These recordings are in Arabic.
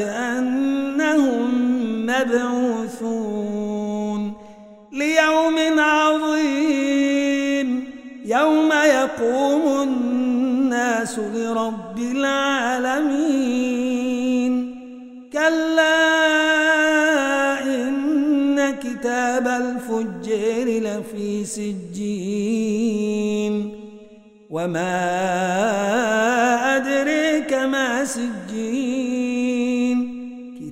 أولئك أنهم مبعوثون ليوم عظيم يوم يقوم الناس لرب العالمين. كلا إن كتاب الفجر لفي سجين. وما أدريك ما سجين.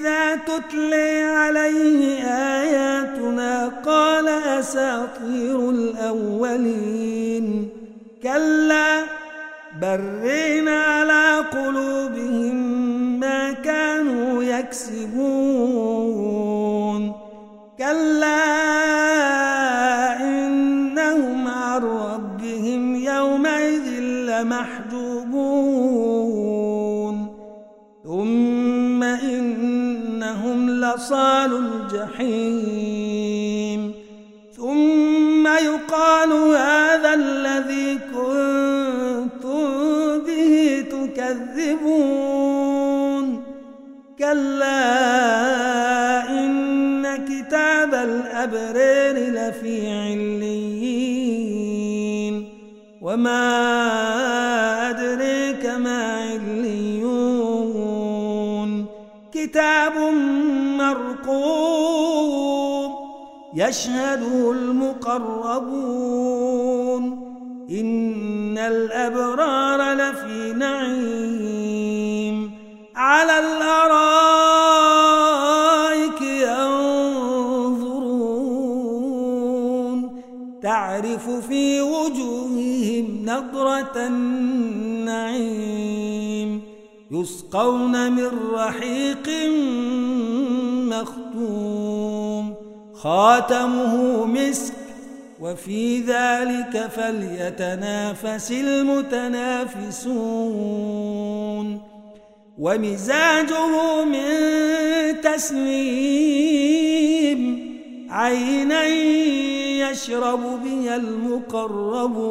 إذا تتلي عليه آياتنا قال أساطير الأولين. كلا برين على قلوبهم ما كانوا يكسبون. كلا إنهم عن ربهم يومئذ لمحجوبون. ثم لصال الجحيم. ثم يقال هذا الذي كنتم به تكذبون. كلا إن كتاب الأبرار لفي عليين. وما أدريك ما كتاب مرقوم يشهده المقربون إن الأبرار لفي نعيم على الأرائك ينظرون تعرف في وجوههم نظرة النعيم يسقون من رحيق مختوم. خاتمه مسك وفي ذلك فليتنافس المتنافسون. ومزاجه من تسنيم عينا يشرب بها المقربون.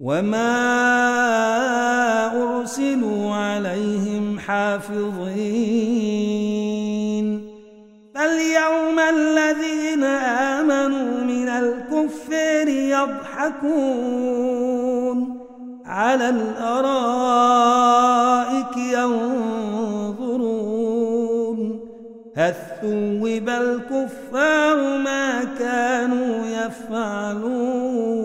وما أرسلوا عليهم حافظين فاليوم الذين آمنوا من الكفر يضحكون على الأرائك ينظرون هل ثوب الكفار ما كانوا يفعلون